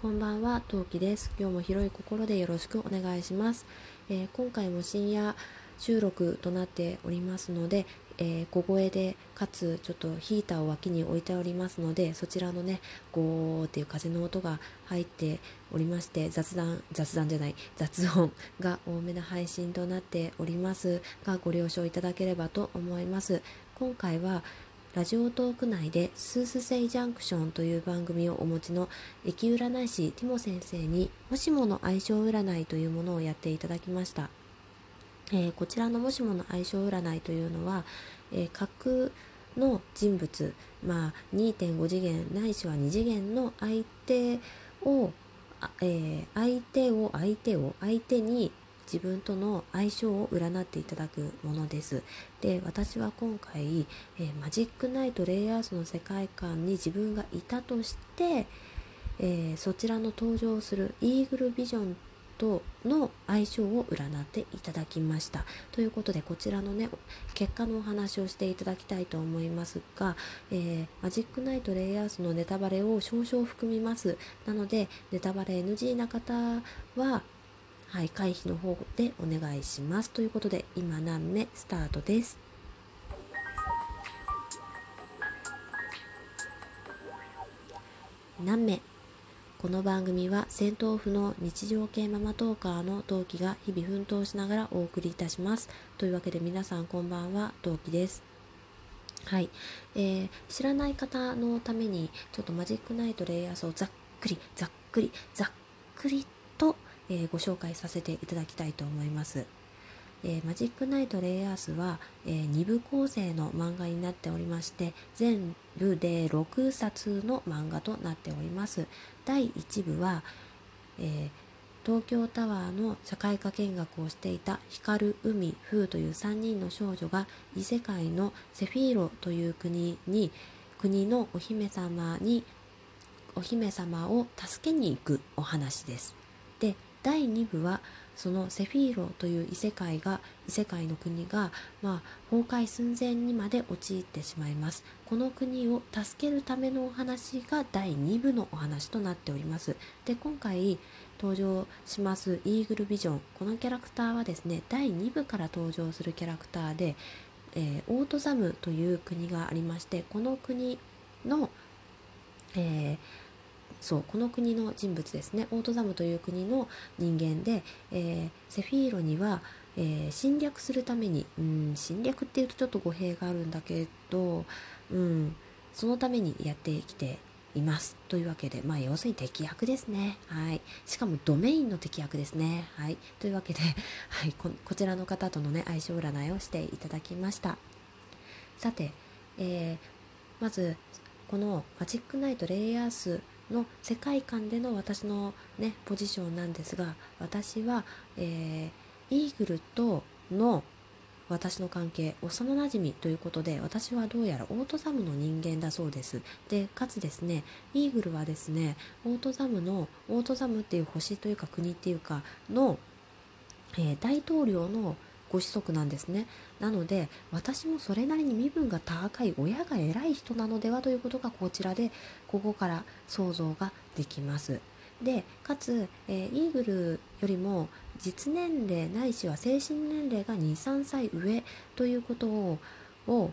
こんばんは、トウキです。今日も広い心でよろしくお願いします。えー、今回も深夜収録となっておりますので、えー、小声でかつちょっとヒーターを脇に置いておりますのでそちらのねゴーっていう風の音が入っておりまして雑談雑談じゃない雑音が多めな配信となっておりますがご了承いただければと思います今回はラジオトーク内でスースセイジャンクションという番組をお持ちの駅占い師ティモ先生にもしもの相性占いというものをやっていただきました。えー、こちらのもしもの相性占いというのは、えー、架空の人物、まあ、2.5次元ないしは2次元の相手を、えー、相手を相手を相手に自分との相性を占っていただくものです。で私は今回、えー、マジックナイトレイヤースの世界観に自分がいたとして、えー、そちらの登場するイーグルビジョンとの相性を占っていただきましたということでこちらのね結果のお話をしていただきたいと思いますが、えー、マジックナイトレイヤースのネタバレを少々含みますなのでネタバレ NG な方ははい、回避の方でお願いします。ということで、今何目スタートです。何目？この番組は戦闘不の日常系ママトーカーの陶器が日々奮闘しながらお送りいたします。というわけで皆さんこんばんは、陶器です。はい、えー、知らない方のためにちょっとマジックナイトレイヤースをざっくりざっくりざっくりとえー、ご紹介させていただきたいと思います。えー、マジックナイトレイヤースは、えー、2部構成の漫画になっておりまして全部で6冊の漫画となっております第1部は、えー、東京タワーの社会科見学をしていた光海風という3人の少女が異世界のセフィーロという国に国のお姫様にお姫様を助けに行くお話ですで第2部はそのセフィーロという異世界が異世界の国が、まあ、崩壊寸前にまで陥ってしまいます。この国を助けるためのお話が第2部のお話となっております。で今回登場しますイーグルビジョン。このキャラクターはですね第2部から登場するキャラクターで、えー、オートザムという国がありましてこの国の、えーそうこの国の人物ですねオートザムという国の人間で、えー、セフィーロには、えー、侵略するために、うん、侵略っていうとちょっと語弊があるんだけど、うん、そのためにやってきていますというわけで、まあ、要するに敵役ですね。はい。しかもドメインの敵役ですね。はい。というわけで、はい、ここちらの方とのね、相性占いをしていただきました。さて、えー、まず、このマジックナイトレイヤースの世界観での私のねポジションなんですが私は、えー、イーグルとの私の関係幼なじみということで私はどうやらオートザムの人間だそうです。でかつですねイーグルはですねオートザムのオートザムっていう星というか国っていうかの、えー、大統領のご子息なんですね。なので私もそれなりに身分が高い親が偉い人なのではということがこちらでここから想像ができます。でかつ、えー、イーグルよりも実年齢ないしは精神年齢が23歳上ということをを、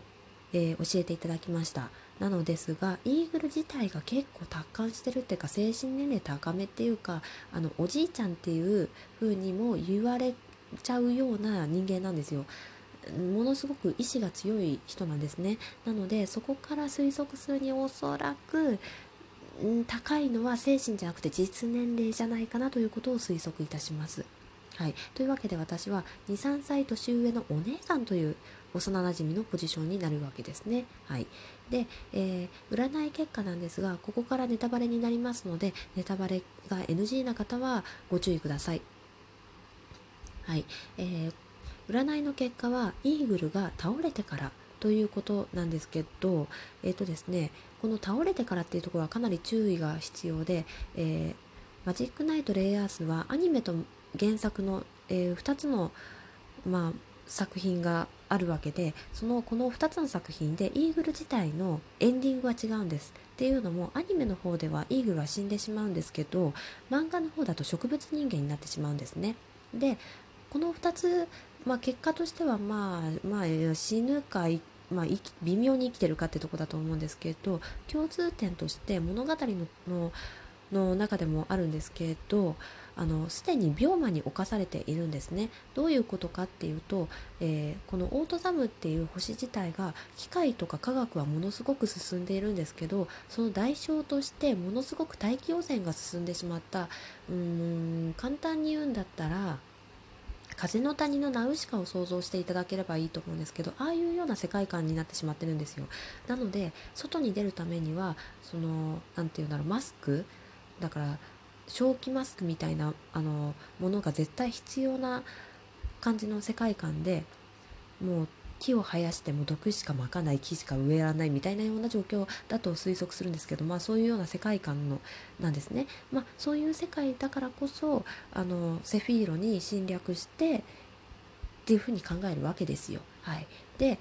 えー、教えていただきました。なのですがイーグル自体が結構達観してるっていうか精神年齢高めっていうかあのおじいちゃんっていう風にも言われちゃうような人間なんですよ。ものすごく意志が強い人なんですね。なのでそこから推測するにおそらく高いのは精神じゃなくて実年齢じゃないかなということを推測いたします。はい、というわけで私は23歳年上のお姉さんという幼なじみのポジションになるわけですね。はい、で、えー、占い結果なんですがここからネタバレになりますのでネタバレが NG な方はご注意ください。はい。えー、占いの結果はイーグルが倒れてからということなんですけど、えーとですね、この倒れてからっていうところはかなり注意が必要で、えー、マジックナイト・レイヤースはアニメと原作の、えー、2つの、まあ、作品があるわけでそのこの2つの作品でイーグル自体のエンディングは違うんです。っていうのもアニメの方ではイーグルは死んでしまうんですけど漫画の方だと植物人間になってしまうんですね。でこの2つ、まあ、結果としてはまあ、まあ、死ぬかまあ、微妙に生きてるかってとこだと思うんですけど共通点として物語のの中でもあるんですけどすでに病魔に侵されているんですね。どういうことかっていうと、えー、このオートザムっていう星自体が機械とか科学はものすごく進んでいるんですけどその代償としてものすごく大気汚染が進んでしまった。うーん簡単に言うんだったら風の谷のナウシカを想像していただければいいと思うんですけどああいうような世界観になってしまってるんですよ。なので外に出るためにはその何て言うんだろうマスク？だから正気マスクみたいなあのものが絶対必要な感じの世界観でもう木を生やしても毒しかまかない木しか植えられないみたいなような状況だと推測するんですけど、まあ、そういうような世界観のなんですね、まあ、そういう世界だからこそあのセフィーロに侵略してっていうふうに考えるわけですよ。はい、で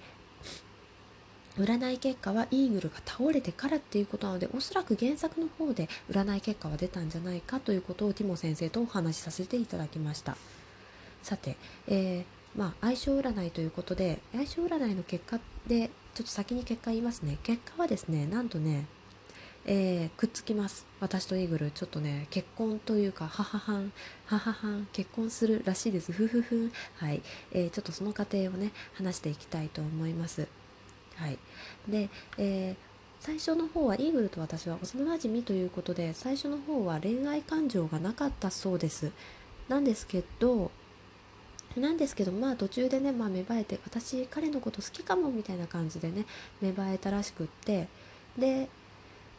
占い結果はイーグルが倒れてからっていうことなのでおそらく原作の方で占い結果は出たんじゃないかということをティモ先生とお話しさせていただきました。さて、えー、まあ、相性占いということで相性占いの結果でちょっと先に結果言いますね。結果はですねなんとねえー、くっつきます。私とイーグル。ちょっとね結婚というか母はん母はん結婚するらしいです。ふふふはい、えー、ちょっとその過程をね話していきたいと思います。はい、で、えー、最初の方はイーグルと私は幼なじみということで最初の方は恋愛感情がなかったそうです。なんですけどなんですけどまあ途中でね、まあ、芽生えて私彼のこと好きかもみたいな感じでね芽生えたらしくってで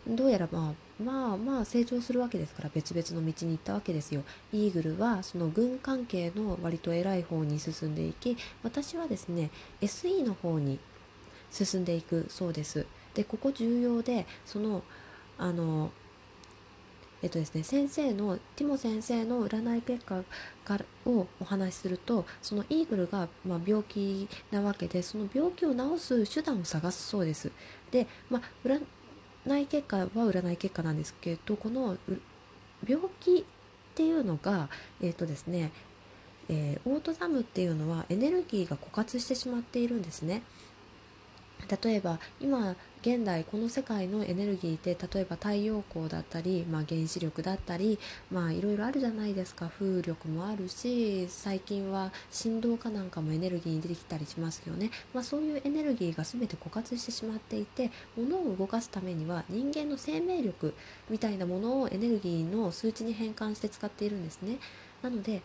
どうやらまあまあまあ成長するわけですから別々の道に行ったわけですよ。イーグルはその軍関係の割と偉い方に進んでいき私はですね SE の方に進んでいくそうです。でここ重要でそのあのえっとですね、先生のティモ先生の占い結果からをお話しするとそのイーグルが、まあ、病気なわけでその病気を治す手段を探すそうです。で、まあ、占い結果は占い結果なんですけどこの病気っていうのがえっ、とですね、えー、オートザムっていうのはエネルギーが枯渇してしまっているんですね。例えば今現代この世界のエネルギーって例えば太陽光だったり、まあ、原子力だったりまいろいろあるじゃないですか。風力もあるし最近は振動かなんかもエネルギーに出てきたりしますよね、まあ、そういうエネルギーが全て枯渇してしまっていて物を動かすためには人間の生命力みたいなものをエネルギーの数値に変換して使っているんですね。なので、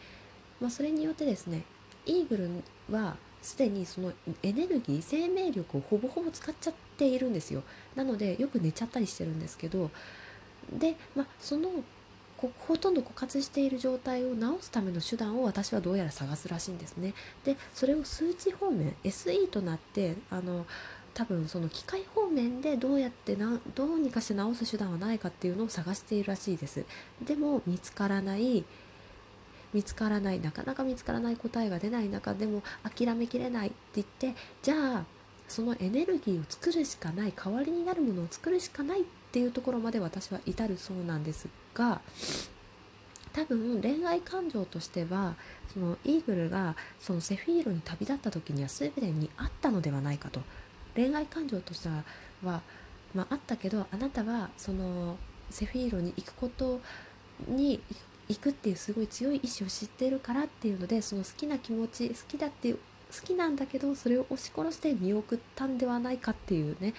まあ、それによってですねイーグルはすでにそのエネルギー生命力をほぼほぼ使っちゃっているんですよ。なのでよく寝ちゃったりしてるんですけどで、ま、そのこほとんど枯渇している状態を治すための手段を私はどうやら探すらしいんですね。でそれを数値方面 SE となってあの多分その機械方面でどうやってなどうにかして治す手段はないかっていうのを探しているらしいです。でも見つからない見つからないなかなか見つからない答えが出ない中でも諦めきれないって言ってじゃあそのエネルギーを作るしかない代わりになるものを作るしかないっていうところまで私は至るそうなんですが多分恋愛感情としてはそのイーグルがそのセフィーロに旅立った時には全てにあったのではないかと。恋愛感情としては、まあ、あったけどあなたはそのセフィーロに行くことに行く行くっていうすごい強い意志を知ってるからっていうのでその好きな気持ち好きだっていう好きなんだけどそれを押し殺して見送ったんではないかっていうね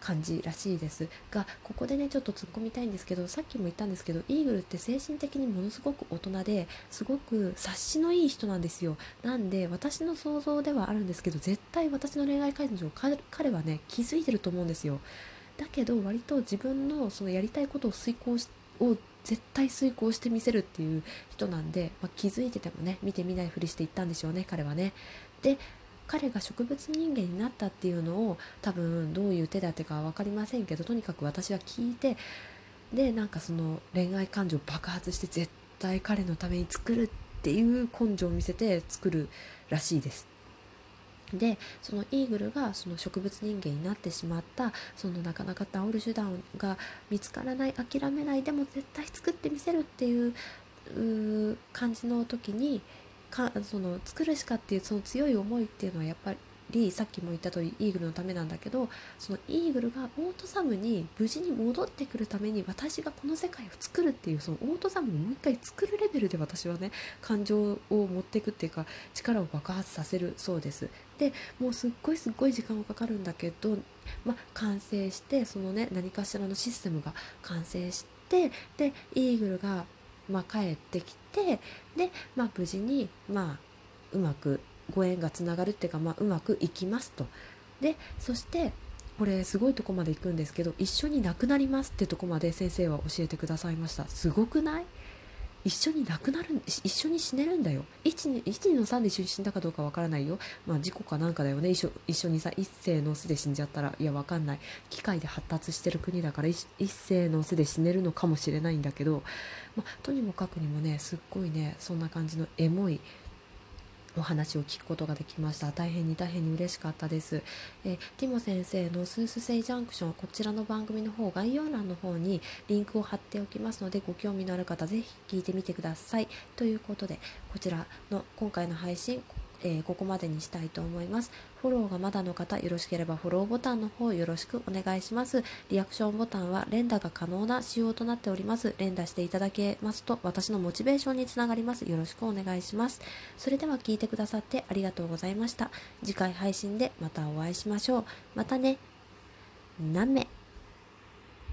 感じらしいですがここでねちょっと突っ込みたいんですけどさっきも言ったんですけどイーグルって精神的にものすごく大人ですごく察しのいい人なんですよ。なんで私の想像ではあるんですけど絶対私の恋愛感情彼はね気づいてると思うんですよ。だけど割と自分のそのやりたいことを遂行しを絶対遂行してみせるっていう人なんで、まあ、気づいててもね見てみないふりしていったんでしょうね彼はね。で彼が植物人間になったっていうのを多分どういう手立てか分かりませんけどとにかく私は聞いてでなんかその恋愛感情爆発して絶対彼のために作るっていう根性を見せて作るらしいです。でそのイーグルがその植物人間になってしまったそのなかなか治る手段が見つからない諦めないでも絶対作ってみせるっていう感じの時にかその作るしかっていうその強い思いっていうのはやっぱりりさっきも言った通りイーグルのためなんだけどそのイーグルがオートサムに無事に戻ってくるために私がこの世界を作るっていうそのオートサムをもう一回作るレベルで私はね感情を持っていくっていうか力を爆発させるそうです。でもうすっごいすっごい時間がかかるんだけど、ま完成してそのね何かしらのシステムが完成してでイーグルが、ま帰ってきてで、ま、無事に、まあ、うまくご縁がつながるっていうか、まあ、うまくいきますと。でそしてこれすごいとこまで行くんですけど一緒に亡くなりますってとこまで先生は教えてくださいました。すごくない？一緒に亡くなる一緒に死ねるんだよ。1, 1の3で一緒に死んだかどうかわからないよ。まあ事故かなんかだよね。一緒一緒にさ一世の巣で死んじゃったら。いやわかんない。機械で発達してる国だから一世の巣で死ねるのかもしれないんだけど、まあ、とにもかくにもねすっごいねそんな感じのエモいお話を聞くことができました。大変に大変に嬉しかったです、えティモ先生のスースセイジャンクションこちらの番組の方概要欄の方にリンクを貼っておきますのでご興味のある方ぜひ聞いてみてください。ということでこちらの今回の配信えー、ここまでにしたいと思います。フォローがまだの方、よろしければフォローボタンの方よろしくお願いします。リアクションボタンは連打が可能な仕様となっております。連打していただけますと私のモチベーションにつながります。よろしくお願いします。それでは聞いてくださってありがとうございました。次回配信でまたお会いしましょう。またね。なめ。